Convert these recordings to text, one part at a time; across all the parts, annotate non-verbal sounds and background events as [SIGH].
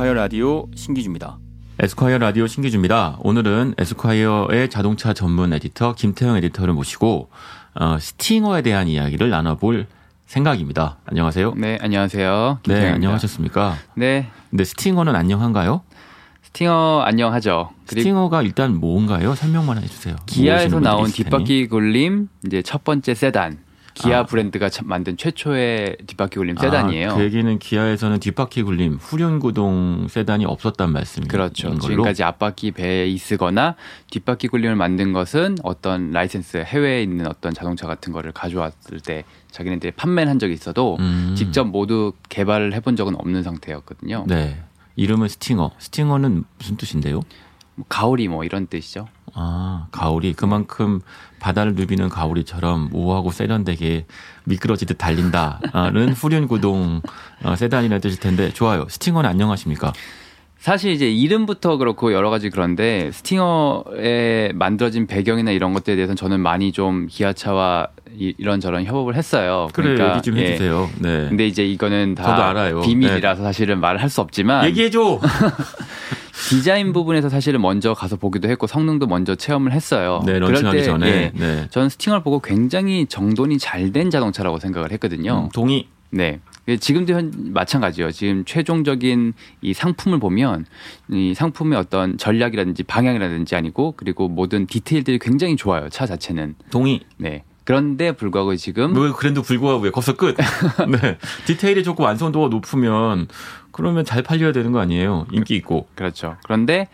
에스콰이어 라디오 신기주입니다. 에스콰이어 라디오 신기주입니다. 오늘은 에스콰이어의 자동차 전문 에디터 김태형 에디터를 모시고 어, 스팅어에 대한 이야기를 나눠볼 생각입니다. 안녕하세요. 네, 안녕하세요. 네, 김태형입니다. 안녕하셨습니까? 네, 근데 스팅어는 안녕한가요? 스팅어 안녕하죠. 스팅어가 일단 뭔가요? 설명만 해주세요. 기아에서 모르시는 나온. 뒷바퀴 굴림 이제 첫 번째 세단. 기아 아. 브랜드가 참- 만든 최초의 뒷바퀴 굴림 세단이에요. 아, 그 얘기는 기아에서는 뒷바퀴 굴림 후륜 구동 세단이 없었단 말씀인 그렇죠. 걸로. 지금까지 앞바퀴 있으거나 뒷바퀴 굴림을 만든 것은 어떤 라이센스 해외에 있는 어떤 자동차 같은 거를 가져왔을 때 자기네들이 판매를 한 적이 있어도 음. 직접 모두 개발을 해본 적은 없는 상태였거든요. 네. 이름은 스팅어. 스팅어는 무슨 뜻인데요? 뭐 가오리 뭐 이런 뜻이죠. 아, 가오리. 그만큼 바다를 누비는 가오리처럼 우아하고 세련되게 미끄러지듯 달린다는 [LAUGHS] 후륜 구동 어, 세단이라는 뜻일 텐데 좋아요. 스팅어는 안녕하십니까? 사실 이제 이름부터 그렇고 여러 가지 그런데 스팅어에 만들어진 배경이나 이런 것들에 대해서는 저는 많이 좀 기아차와 이, 런 저런 협업을 했어요. 그래 그러니까, 얘기 좀 예. 해주세요. 네. 근데 이제 이거는 다 알아요. 네. 비밀이라서 사실은 말을 할 수 없지만 얘기해줘. [LAUGHS] 디자인 부분에서 사실은 먼저 가서 보기도 했고 성능도 먼저 체험을 했어요. 네, 런칭하기 때, 전에. 예, 네. 저는 스팅어를 보고 굉장히 정돈이 잘 된 자동차라고 생각을 했거든요. 음, 동의. 네. 지금도 현 마찬가지예요. 지금 최종적인 이 상품을 보면 이 상품의 어떤 전략이라든지 방향이라든지 아니고 그리고 모든 디테일들이 굉장히 좋아요. 차 자체는. 동의. 네. 그런데 불구하고 지금 왜 그랜드 불구하고 왜 거기서 끝? [LAUGHS] 네. 디테일이 좋고 완성도가 높으면 그러면 잘 팔려야 되는 거 아니에요? 인기 있고. 그렇죠. 그런데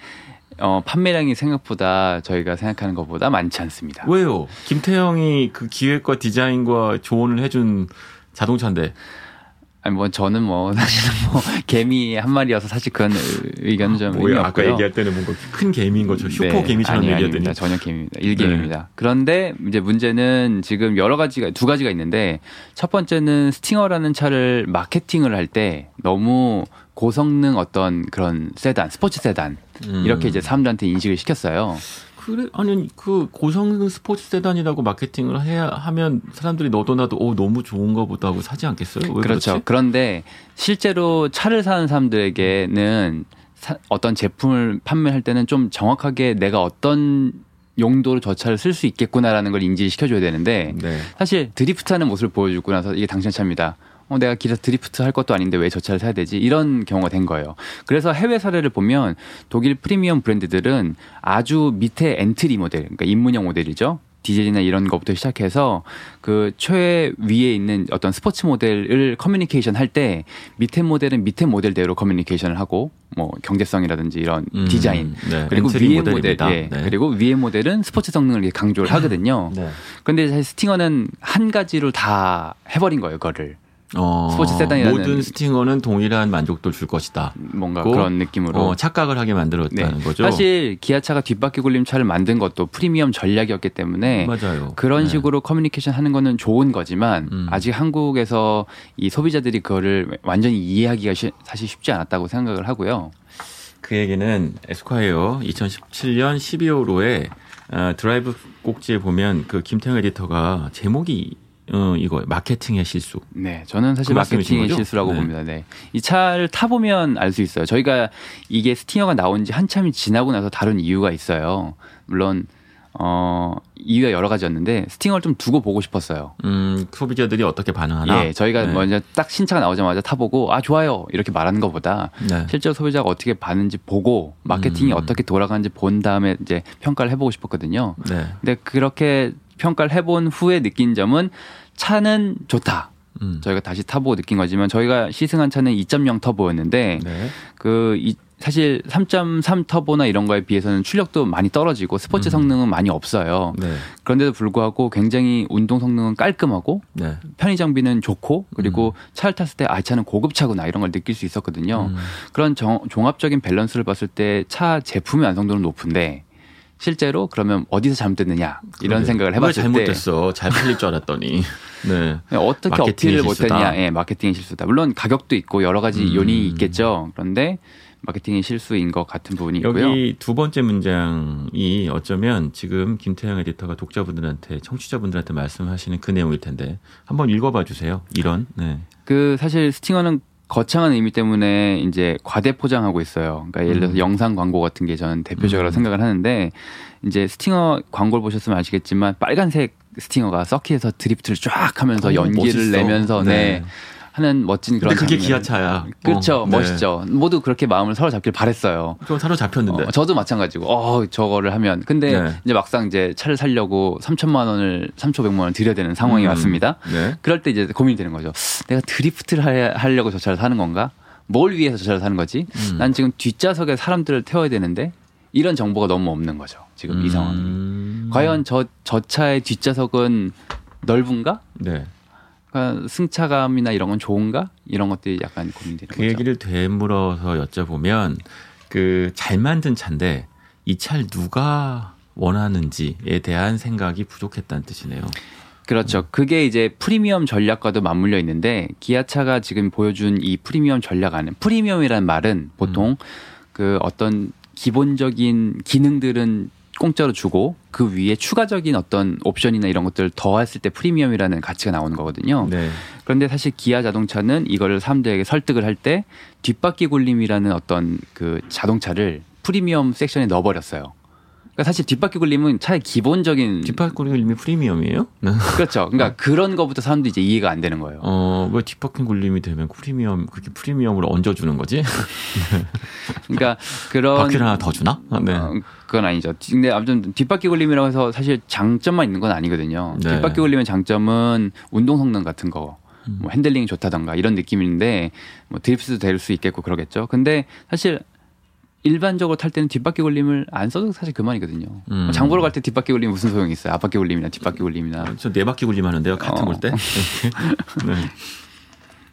어, 판매량이 생각보다 저희가 생각하는 것보다 많지 않습니다. 왜요? 김태형이 그 기획과 디자인과 조언을 해준 자동차인데. 아니 뭐 저는 뭐 [LAUGHS] 사실은 뭐 개미 한 마리여서 사실 그런 의견은 좀 의미 뭐야, 아까 없고요. 얘기할 때는 뭔가 큰 개미인 것처럼 슈퍼 네, 개미처럼 아니, 얘기하더니. 아닙니다. 전혀 개미입니다. 일개미입니다. 그런데 이제 문제는 지금 여러 가지가 두 가지가 있는데 첫 번째는 스팅어라는 차를 마케팅을 할 때 너무 고성능 어떤 그런 세단, 스포츠 세단 음. 이렇게 이제 사람들한테 인식을 시켰어요. 그래 아니 그 고성능 스포츠 세단이라고 마케팅을 해야 하면 사람들이 너도 나도 어 너무 좋은가 보다 하고 사지 않겠어요? 왜 그렇죠. 그런데 실제로 차를 사는 사람들에게는 사- 어떤 제품을 판매할 때는 좀 정확하게 내가 어떤 용도로 저 차를 쓸 수 있겠구나라는 걸 인지시켜줘야 되는데 네. 사실 드리프트하는 모습을 보여주고 나서 이게 당신의 차입니다. 어, 내가 길에서 드리프트 할 것도 아닌데 왜 저 차를 사야 되지? 이런 경우가 된 거예요. 그래서 해외 사례를 보면 독일 프리미엄 브랜드들은 아주 밑에 엔트리 모델, 그러니까 입문형 모델이죠. 디젤이나 이런 것부터 시작해서 그 최 위에 있는 어떤 스포츠 모델을 커뮤니케이션 할 때 밑에 모델은 밑에 모델대로 커뮤니케이션을 하고 뭐 경제성이라든지 이런 음, 디자인 네, 그리고 위에. 모델 예, 네. 그리고 위에 모델은 스포츠 성능을 강조를 하거든요. 네. 근데 사실 스팅어는 한 가지로 다 해버린 거예요, 그거를. 어, 스포츠 세단이라는- 모든 스팅어는 동일한 만족도를 줄 것이다. 뭔가 고, 그런 느낌으로. 어, 착각을 하게 만들었다는 거죠. 네. 사실 기아차가 뒷바퀴 굴림 차를 만든 것도 프리미엄 전략이었기 때문에 맞아요. 그런 네. 식으로 커뮤니케이션 하는 거는 좋은 거지만 음. 아직 한국에서 이 소비자들이 그거를 완전히 이해하기가 쉬- 사실 쉽지 않았다고 생각을 하고요. 그 얘기는 에스콰이어 2017년 12월호에 어, 드라이브 꼭지에 보면 그 김태형 에디터가 제목이 어, 이거 마케팅의 실수. 네, 저는 사실 그 마케팅의? 실수라고 네. 봅니다. 네. 이 차를 타 보면 알 수 있어요. 저희가 이게 스팅어가 나온 지 한참이 지나고 나서 다룬 이유가 있어요. 물론, 어, 이유가 여러 가지였는데, 스팅어를 좀 두고 보고 싶었어요. 음, 소비자들이 어떻게 반응하나. 예, 저희가 네. 먼저 딱 신차가 나오자마자 타보고, 아, 좋아요. 이렇게 말하는 것보다, 네. 실제로 소비자가 어떻게 받는지 보고, 마케팅이 음. 어떻게 돌아가는지 본 다음에 이제 평가를 해보고 싶었거든요. 네. 근데 그렇게 평가를 해본 후에 느낀 점은 차는 좋다. 음. 저희가 다시 타보고 느낀 거지만 저희가 시승한 차는 2.0 터보였는데 네. 그 이, 사실 3.3 터보나 이런 거에 비해서는 출력도 많이 떨어지고 스포츠 음. 성능은 많이 없어요. 네. 그런데도 불구하고 굉장히 운동 성능은 깔끔하고 네. 편의 장비는 좋고 그리고 차를 탔을 때 아, 이 차는 고급차구나 이런 걸 느낄 수 있었거든요. 음. 그런 정- 종합적인 밸런스를 봤을 때 차 제품의 완성도는 높은데 실제로 그러면 어디서 잘못됐느냐 이런 그러게요. 생각을 왜 해봤을 때 잘못됐어. 잘 팔릴 줄 알았더니. [LAUGHS] 네. 어떻게 마케팅의 어필을. 못했냐? 예, 마케팅의 실수다. 물론 가격도 있고 여러 가지 음. 요인이 있겠죠. 그런데 마케팅의 실수인 것 같은 부분이 있고요. 여기 두 번째 문장이 어쩌면 지금 김태형 에디터가 독자분들한테 청취자분들한테 말씀하시는 그 내용일 텐데 한번 읽어봐 주세요. 이런 네. 그 사실 스팅어는 거창한 의미 때문에 이제 과대 포장하고 있어요. 그러니까 예를 들어서 음. 영상 광고 같은 게 저는 대표적으로 음. 생각을 하는데 이제 스팅어 광고를 보셨으면 아시겠지만 빨간색 스팅어가 서킷에서 드리프트를 쫙 하면서 어, 연기를 멋있어. 내면서 네. 하는 멋진 그런 그게 장면. 기아차야. 그렇죠. 어, 네. 멋있죠. 모두 그렇게 마음을 사로잡길 바랬어요. 좀 사로잡혔는데. 어, 저도 마찬가지고, 어, 저거를 하면. 근데 네. 이제 막상 이제 차를 살려고 3천만 원을, 3,500만 원을 들여야 되는 상황이 음. 왔습니다. 네. 그럴 때 이제 고민이 되는 거죠. 내가 드리프트를 하- 하려고 저 차를 사는 건가? 뭘 위해서 저 차를 사는 거지? 음. 난 지금 뒷좌석에 사람들을 태워야 되는데 이런 정보가 너무 없는 거죠. 지금 이 상황이. 음. 과연 저, 저 차의 뒷좌석은 넓은가? 네. 그러니까 승차감이나 이런 건 좋은가? 이런 것들이 약간 고민되는 그 거죠. 얘기를 되물어서 여쭤보면 그 잘 만든 차인데 이 차를 누가 원하는지에 대한 생각이 부족했다는 뜻이네요. 그렇죠. 그게 이제 프리미엄 전략과도 맞물려 있는데 기아차가 지금 보여준 이 프리미엄 전략 안에 프리미엄이라는 말은 보통 그 어떤 기본적인 기능들은 공짜로 주고 그 위에 추가적인 어떤 옵션이나 이런 것들을 더했을 때 프리미엄이라는 가치가 나오는 거거든요. 네. 그런데 사실 기아 자동차는 이거를 사람들에게 설득을 할 때 뒷바퀴 굴림이라는 어떤 그 자동차를 프리미엄 섹션에 넣어버렸어요. 그러니까 사실 뒷바퀴 굴림은 차의 기본적인 뒷바퀴 굴림이 프리미엄이에요? 네. [LAUGHS] 그렇죠. 그러니까 그런 거부터 사람들이 이제 이해가 안 되는 거예요. 어, 왜 뒷바퀴 굴림이 되면 프리미엄 그렇게 프리미엄으로 얹어 주는 거지? [LAUGHS] 그러니까 그런 바퀴를 하나 더 주나? 아, 네. 어, 그건 아니죠. 근데 아무튼 뒷바퀴 굴림이라고 해서 사실 장점만 있는 건 아니거든요. 네. 뒷바퀴 굴림의 장점은 운동 성능 같은 거, 음. 뭐 핸들링이 좋다던가 이런 느낌인데 뭐 드리프트도 될 수 있겠고 그러겠죠. 근데 사실 일반적으로 탈 때는 뒷바퀴 굴림을 안 써도 사실 그만이거든요. 음. 뭐 장 보러 갈 때 뒷바퀴 굴림 무슨 소용이 있어요? 앞바퀴 굴림이나 뒷바퀴 굴림이나. 저 네 바퀴 굴림 하는데요. 카트 어. 볼 때. [LAUGHS] 네.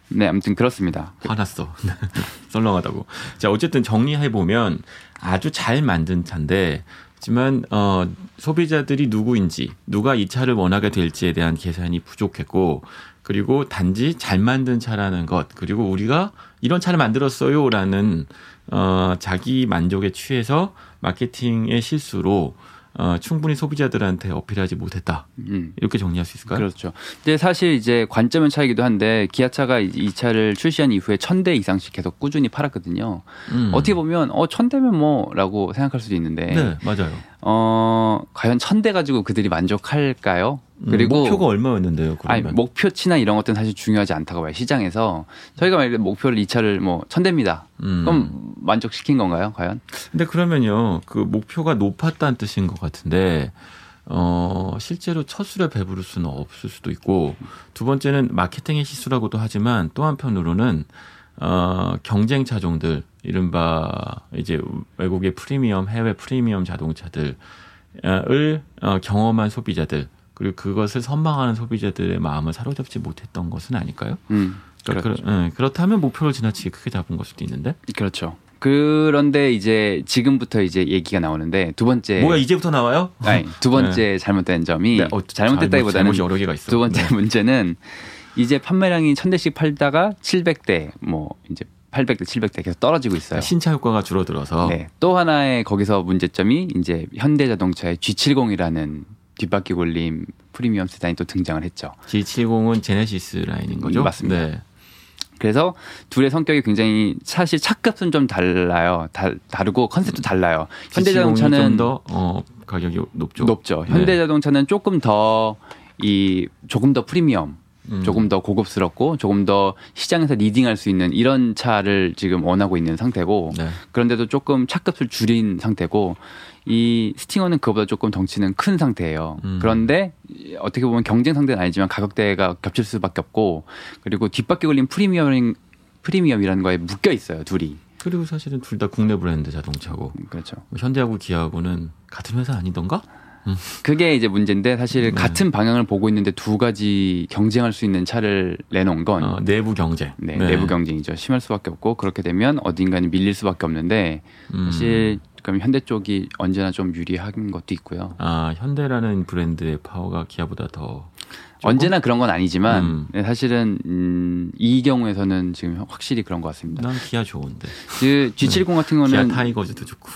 네, 아무튼 그렇습니다. 화났어. [LAUGHS] 썰렁하다고. 자, 어쨌든 정리해 보면 아주 잘 만든 차인데 하지만 어 소비자들이 누구인지 누가 이 차를 원하게 될지에 대한 계산이 부족했고 그리고 단지 잘 만든 차라는 것 그리고 우리가 이런 차를 만들었어요라는 어 자기 만족에 취해서 마케팅의 실수로 어 충분히 소비자들한테 어필하지 못했다. 음. 이렇게 정리할 수 있을까요? 그렇죠. 근데 사실 이제 관점의 차이기도 한데 기아차가 이- 이 차를 출시한 이후에 천 대 이상씩 계속 꾸준히 팔았거든요. 음. 어떻게 보면 어 천 대면 뭐라고 생각할 수도 있는데 네, 맞아요. 어 과연 천 대 가지고 그들이 만족할까요? 그리고 음, 목표가 얼마였는데요? 아니 그러면? 목표치나 이런 것들은 사실 중요하지 않다고 봐요 시장에서 저희가 만약에 목표를 이 차를 뭐천 대입니다. 음. 그럼 만족시킨 건가요? 과연? 근데 그러면요, 그 목표가 높았다는 뜻인 것 같은데, 어, 실제로 첫 술에 배부를 수는 없을 수도 있고, 두 번째는 마케팅의 실수라고도 하지만, 또 한편으로는, 어, 경쟁 차종들, 이른바 이제 외국의 프리미엄, 해외 프리미엄 자동차들을 어, 경험한 소비자들, 그리고 그것을 선망하는 소비자들의 마음을 사로잡지 못했던 것은 아닐까요? 음 그러니까 그렇죠. 그렇- 예, 그렇 다면 목표를 지나치게 크게 잡은 걸 수도 있는데. 그렇죠. 그런데 이제 지금부터 이제 얘기가 나오는데 두 번째 뭐야 이제부터 나와요? 아니, 두 번째 잘못된 점이 네, 어, 잘못됐다기보다는 있어. 두 번째 네. 문제는 이제 판매량이 1000대씩 팔다가 700대 뭐 이제 800대 700대 계속 떨어지고 있어요. 신차 효과가 줄어들어서 네. 또 하나의 거기서 문제점이 이제 현대자동차의 G70이라는 뒷바퀴 굴림 프리미엄 세단이 또 등장을 했죠. G70은 제네시스 라인인 거죠? 음, 맞습니다. 네. 그래서 둘의 성격이 굉장히 사실 차값은 좀 달라요. 다, 다르고 컨셉도 달라요. 현대자동차는 좀더 어, 가격이 높죠. 높죠. 네. 현대자동차는 조금 더 이 조금 더 프리미엄, 음. 조금 더 고급스럽고 조금 더 시장에서 리딩할 수 있는 이런 차를 지금 원하고 있는 상태고 네. 그런데도 조금 차값을 줄인 상태고 이 스팅어는 그보다 조금 덩치는 큰 상태예요. 음. 그런데 어떻게 보면 경쟁 상대는 아니지만 가격대가 겹칠 수밖에 없고 그리고 뒷바퀴 걸린 프리미엄 프리미엄이라는 거에 묶여 있어요 둘이. 그리고 사실은 둘 다 국내 브랜드 자동차고 그렇죠. 현대하고 기아하고는 같은 회사 아니던가? 그게 이제 문제인데 사실 네. 같은 방향을 보고 있는데 두 가지 경쟁할 수 있는 차를 내놓은 건 어, 내부 경제. 네, 내부 경쟁이죠. 심할 수밖에 없고 그렇게 되면 어딘가는 밀릴 수밖에 없는데 음. 사실 그럼 현대 쪽이 언제나 좀 유리한 것도 있고요. 아 현대라는 브랜드의 파워가 기아보다 더 조금? 언제나 그런 건 아니지만 음. 네, 사실은 음, 이 경우에서는 지금 확실히 그런 것 같습니다. 난 기아 좋은데. 그 G70 같은 기아 거는 타이거즈도 좋고.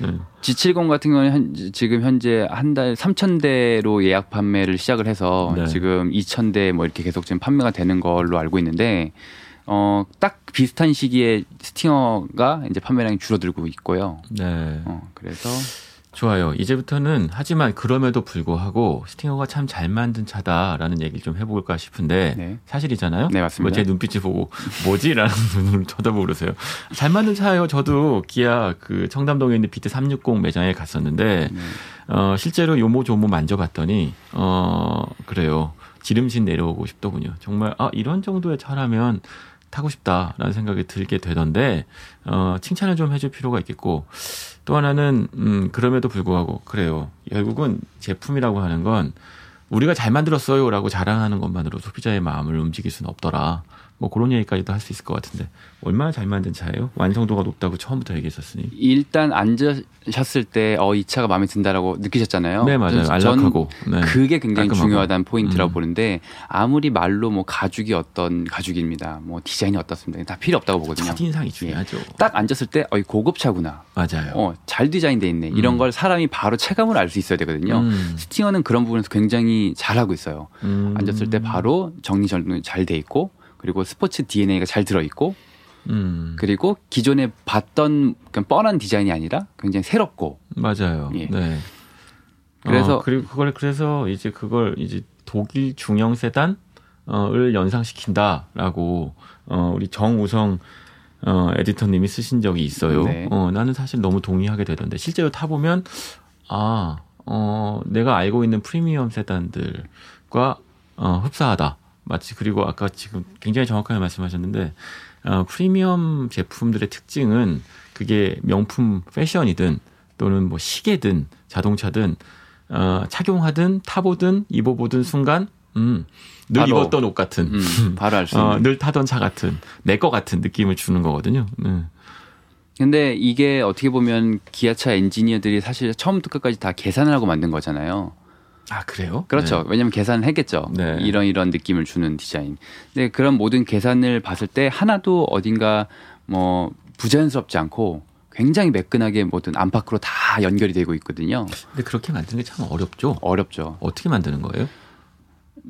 네. G70 같은 거는 현, 지금 현재 한 달 3,000대로 예약 판매를 시작을 해서 네. 지금 2,000대 뭐 이렇게 계속 지금 판매가 되는 걸로 알고 있는데 어, 딱 비슷한 시기에 스팅어가 이제 판매량이 줄어들고 있고요. 네. 어, 그래서 좋아요. 이제부터는 하지만 그럼에도 불구하고 스팅어가 참 잘 만든 차다라는 얘기를 좀 해볼까 싶은데 네. 사실이잖아요. 네, 맞습니다. 뭐제 눈빛을 보고 뭐지라는 [LAUGHS] 눈으로 쳐다보고 그러세요. 잘 만든 차예요. 저도 기아 그 청담동에 있는 비트 360 매장에 갔었는데 네. 어 실제로 요모 조모 만져봤더니 어 그래요. 지름신 내려오고 싶더군요. 정말 아 이런 정도의 차라면 타고 싶다라는 생각이 들게 되던데 어 칭찬을 좀 해줄 필요가 있겠고 또 하나는 음 그럼에도 불구하고 그래요. 결국은 제품이라고 하는 건 우리가 잘 만들었어요라고 자랑하는 것만으로 소비자의 마음을 움직일 수는 없더라. 뭐 그런 얘기까지도 할 수 있을 것 같은데 얼마나 잘 만든 차예요? 완성도가 높다고 처음부터 얘기했었으니. 일단 앉으셨을 때 어 이 차가 마음에 든다라고 느끼셨잖아요. 네 맞아요. 전 안락하고. 네. 그게 굉장히 깔끔하고. 중요하다는 포인트라고 음. 보는데 아무리 말로 뭐 가죽이 어떤 가죽입니다. 뭐 디자인이 어떻습니다. 다 필요 없다고 보거든요. 첫인상이 중요하죠. 딱 앉았을 때 어, 이 고급 차구나. 맞아요. 어, 잘 디자인돼 있네. 이런 음. 걸 사람이 바로 체감을 알 수 있어야 되거든요. 음. 스팅어는 그런 부분에서 굉장히 잘하고 있어요. 음. 앉았을 때 바로 정리 정돈이 잘 돼 있고 그리고 스포츠 DNA가 잘 들어 있고 음. 그리고 기존에 봤던 그냥 뻔한 디자인이 아니라 굉장히 새롭고 맞아요. 예. 네. 그래서- 어, 그리고 그걸 그래서 이제 그걸 이제 독일 중형 세단을 연상시킨다라고 어 우리 정우성 어 에디터님이 쓰신 적이 있어요. 네. 어 나는 사실 너무 동의하게 되던데 실제로 타 보면 아, 어 내가 알고 있는 프리미엄 세단들과 어 흡사하다. 마치 그리고 아까 지금 굉장히 정확하게 말씀하셨는데 어, 프리미엄 제품들의 특징은 그게 명품 패션이든 또는 뭐 시계든 자동차든 어, 착용하든 타보든 입어보든 순간 음, 늘 바로, 입었던 옷 같은 음, 바로 알수 [LAUGHS] 있는. 어, 늘 타던 차 같은 내 거 같은 느낌을 주는 거거든요. 네. 근데 이게 어떻게 보면 기아차 엔지니어들이 사실 처음부터 끝까지 다 계산을 하고 만든 거잖아요. 아 그래요? 그렇죠. 왜냐하면 계산을 했겠죠. 네. 이런 이런 느낌을 주는 디자인. 근데 그런 모든 계산을 봤을 때 하나도 어딘가 뭐 부자연스럽지 않고 굉장히 매끈하게 뭐든 안팎으로 다 연결이 되고 있거든요. 근데 그렇게 만드는 게 참 어렵죠. 어렵죠. 어떻게 만드는 거예요?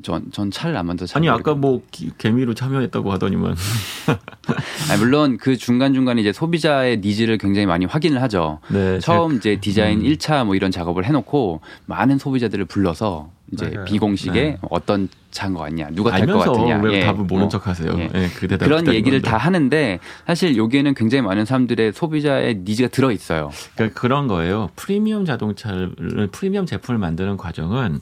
전, 전 차를 안 만들어서 잘 아니 아까 뭐 기- 개미로 참여했다고 하더니만 [LAUGHS] 아니, 물론 그 중간 중간에 이제 소비자의 needs를 굉장히 많이 확인을 하죠. 네, 처음 이제 디자인 음. 일 1차 뭐 이런 작업을 해놓고 많은 소비자들을 불러서 이제 맞아요. 비공식에 네. 어떤 차인 것 같냐, 누가 탈것 알면서 같으냐. 왜 예, 답을 모른 뭐 척하세요? 예. 예, 그 대답 그런 얘기를 건데. 다 하는데 사실 여기에는 굉장히 많은 사람들의 소비자의 니즈가 들어 있어요. 그러니까 그런 거예요. 프리미엄 자동차를 프리미엄 제품을 만드는 과정은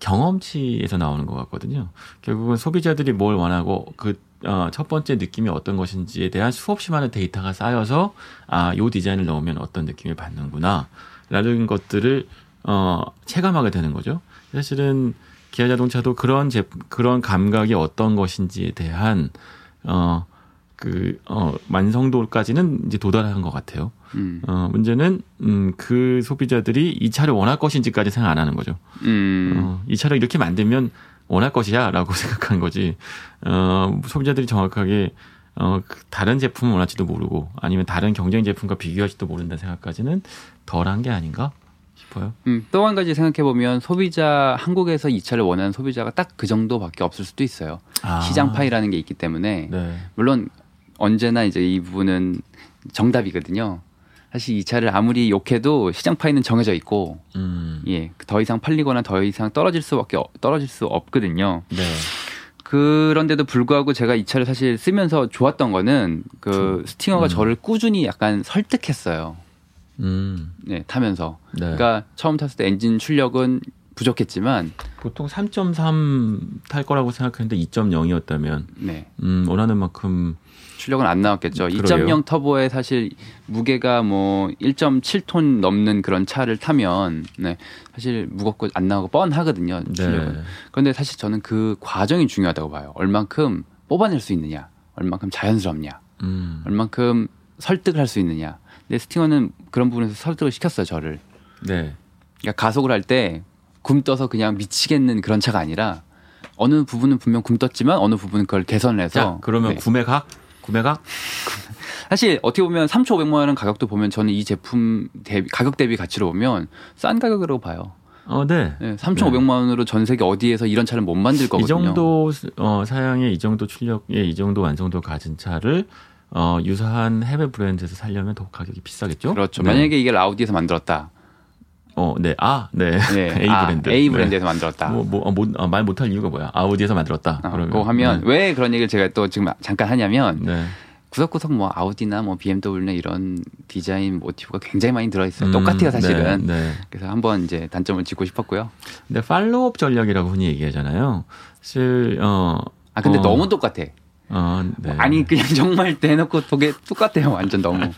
경험치에서 나오는 것 같거든요. 결국은 소비자들이 뭘 원하고 그 어, 첫 번째 느낌이 어떤 것인지에 대한 수없이 많은 데이터가 쌓여서 아, 요 디자인을 넣으면 어떤 느낌을 받는구나. 라는 것들을 어, 체감하게 되는 거죠. 사실은 기아 자동차도 그런 제 그런 감각이 어떤 것인지에 대한 어, 그, 어, 완성도까지는 이제 도달한 것 같아요. 음, 어, 문제는, 음, 그 소비자들이 이 차를 원할 것인지까지 생각 안 하는 거죠. 음, 어, 이 차를 이렇게 만들면 원할 것이야 라고 [LAUGHS] 생각하는 거지. 어, 소비자들이 정확하게, 어, 그 다른 제품을 원할지도 모르고 아니면 다른 경쟁 제품과 비교할지도 모른다는 생각까지는 덜한 게 아닌가 싶어요. 음, 또 한 가지 생각해 보면 소비자 한국에서 이 차를 원하는 소비자가 딱 그 정도밖에 없을 수도 있어요. 아. 시장 파이라는 게 있기 때문에 네. 물론 언제나 이제 이 부분은 정답이거든요. 사실 이 차를 아무리 욕해도 시장 파이는 정해져 있고 음. 예, 더 이상 팔리거나 더 이상 떨어질 수밖에 없- 떨어질 수 없거든요. 네. 그런데도 불구하고 제가 이 차를 사실 쓰면서 좋았던 거는 그 스팅어가 음. 저를 꾸준히 약간 설득했어요. 음. 네, 타면서. 네. 그러니까 처음 탔을 때 엔진 출력은 부족했지만 보통 3.3 탈 거라고 생각했는데 2.0이었다면, 네. 음, 원하는 만큼 출력은 안 나왔겠죠. 그러게요. 2.0 터보에 사실 무게가 뭐 1.7톤 넘는 그런 차를 타면 네, 사실 무겁고 안 나오고 뻔하거든요. 출력은. 네. 그런데 사실 저는 그 과정이 중요하다고 봐요. 얼만큼 뽑아낼 수 있느냐, 얼만큼 자연스럽냐, 음. 얼만큼 설득을 할 수 있느냐. 근데 스팅어는 그런 부분에서 설득을 시켰어요, 저를. 네. 그러니까 가속을 할 때 굼떠서 그냥 미치겠는 그런 차가 아니라 어느 부분은 분명 굼떴지만 어느 부분은 그걸 개선을 해서 자, 그러면 네. 구매각? 구매각? 사실 어떻게 보면 3초 500만 원 가격도 보면 저는 이 제품 대비 가격 대비 가치로 보면 싼 가격으로 봐요. 어, 네. 네 3,500만 원으로 전 세계 어디에서 이런 차를 못 만들 거거든요. 이 정도 어, 사양의 이 정도 출력에 이 정도 완성도 가진 차를 어, 유사한 해외 브랜드에서 살려면 더 가격이 비싸겠죠? 그렇죠. 네. 만약에 이게 라우디에서 만들었다. 어, 네. 아, 네. 네. [LAUGHS] A 아, 브랜드. A 네. 브랜드에서 만들었다. 뭐, 뭐, 어, 못, 어, 말 못할 이유가 뭐야? 아우디에서 만들었다. 어, 그러면. 그거 하면 네. 왜 그런 얘기를 제가 또 지금 잠깐 하냐면 네. 구석구석 뭐 아우디나 뭐 BMW나 이런 디자인 모티브가 굉장히 많이 들어 있어요. 음, 똑같아요, 사실은. 네, 네. 그래서 한번 이제 단점을 짚고 싶었고요. 근데 팔로업 전략이라고 흔히 얘기하잖아요. 사실, 어. 아 근데 어, 너무 똑같아. 어, 네. 아니 그냥 정말 대놓고 보게 똑같아요, 완전 너무.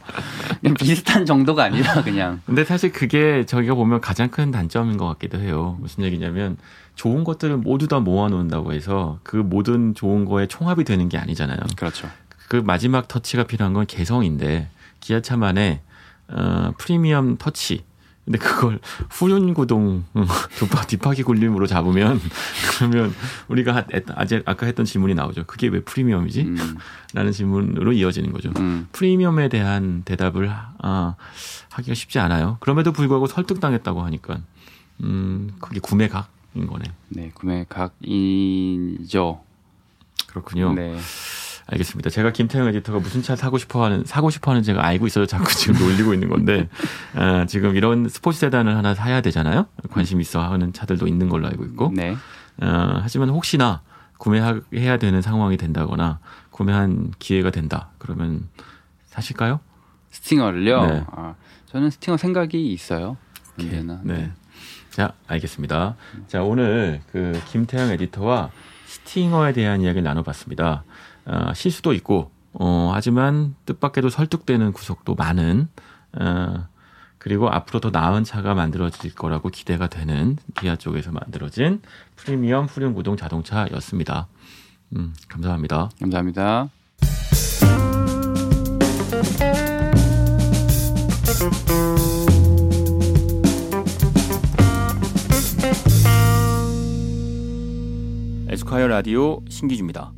비슷한 정도가 아니라 그냥. 근데 사실 그게 저희가 보면 가장 큰 단점인 것 같기도 해요. 무슨 얘기냐면 좋은 것들을 모두 다 모아놓는다고 해서 그 모든 좋은 거에 총합이 되는 게 아니잖아요. 그렇죠. 그 마지막 터치가 필요한 건 개성인데 기아차만의 어, 프리미엄 터치. 근데 그걸 후륜 구동 음, 두파 뒷바퀴 굴림으로 잡으면 그러면 우리가 아재 아까 했던 질문이 나오죠. 그게 왜 프리미엄이지? 음, 라는 질문으로 이어지는 거죠. 음. 프리미엄에 대한 대답을 아, 하기가 쉽지 않아요. 그럼에도 불구하고 설득당했다고 하니까 음, 그게 구매각인 거네. 네, 구매 각이죠. 그렇군요. 네. 알겠습니다. 제가 김태형 에디터가 무슨 차 사고 싶어 하는, 사고 싶어 하는 제가 알고 있어서 자꾸 지금 놀리고 있는 건데, 아, 지금 이런 스포츠 세단을 하나 사야 되잖아요? 관심 있어 하는 차들도 있는 걸로 알고 있고. 네. 어, 하지만 혹시나 구매해야 되는 상황이 된다거나, 구매한 기회가 된다. 그러면 사실까요? 스팅어를요. 네. 아, 저는 스팅어 생각이 있어요. 언제나. 네. 자, 알겠습니다. 자, 오늘 그 김태형 에디터와 스팅어에 대한 이야기를 나눠봤습니다. 어, 실수도 있고, 어, 하지만 뜻밖에도 설득되는 구석도 많은, 어, 그리고 앞으로 더 나은 차가 만들어질 거라고 기대가 되는 기아 쪽에서 만들어진 프리미엄 후륜 구동 자동차였습니다. 음, 감사합니다. 감사합니다. 에스콰이어 라디오 신기주입니다.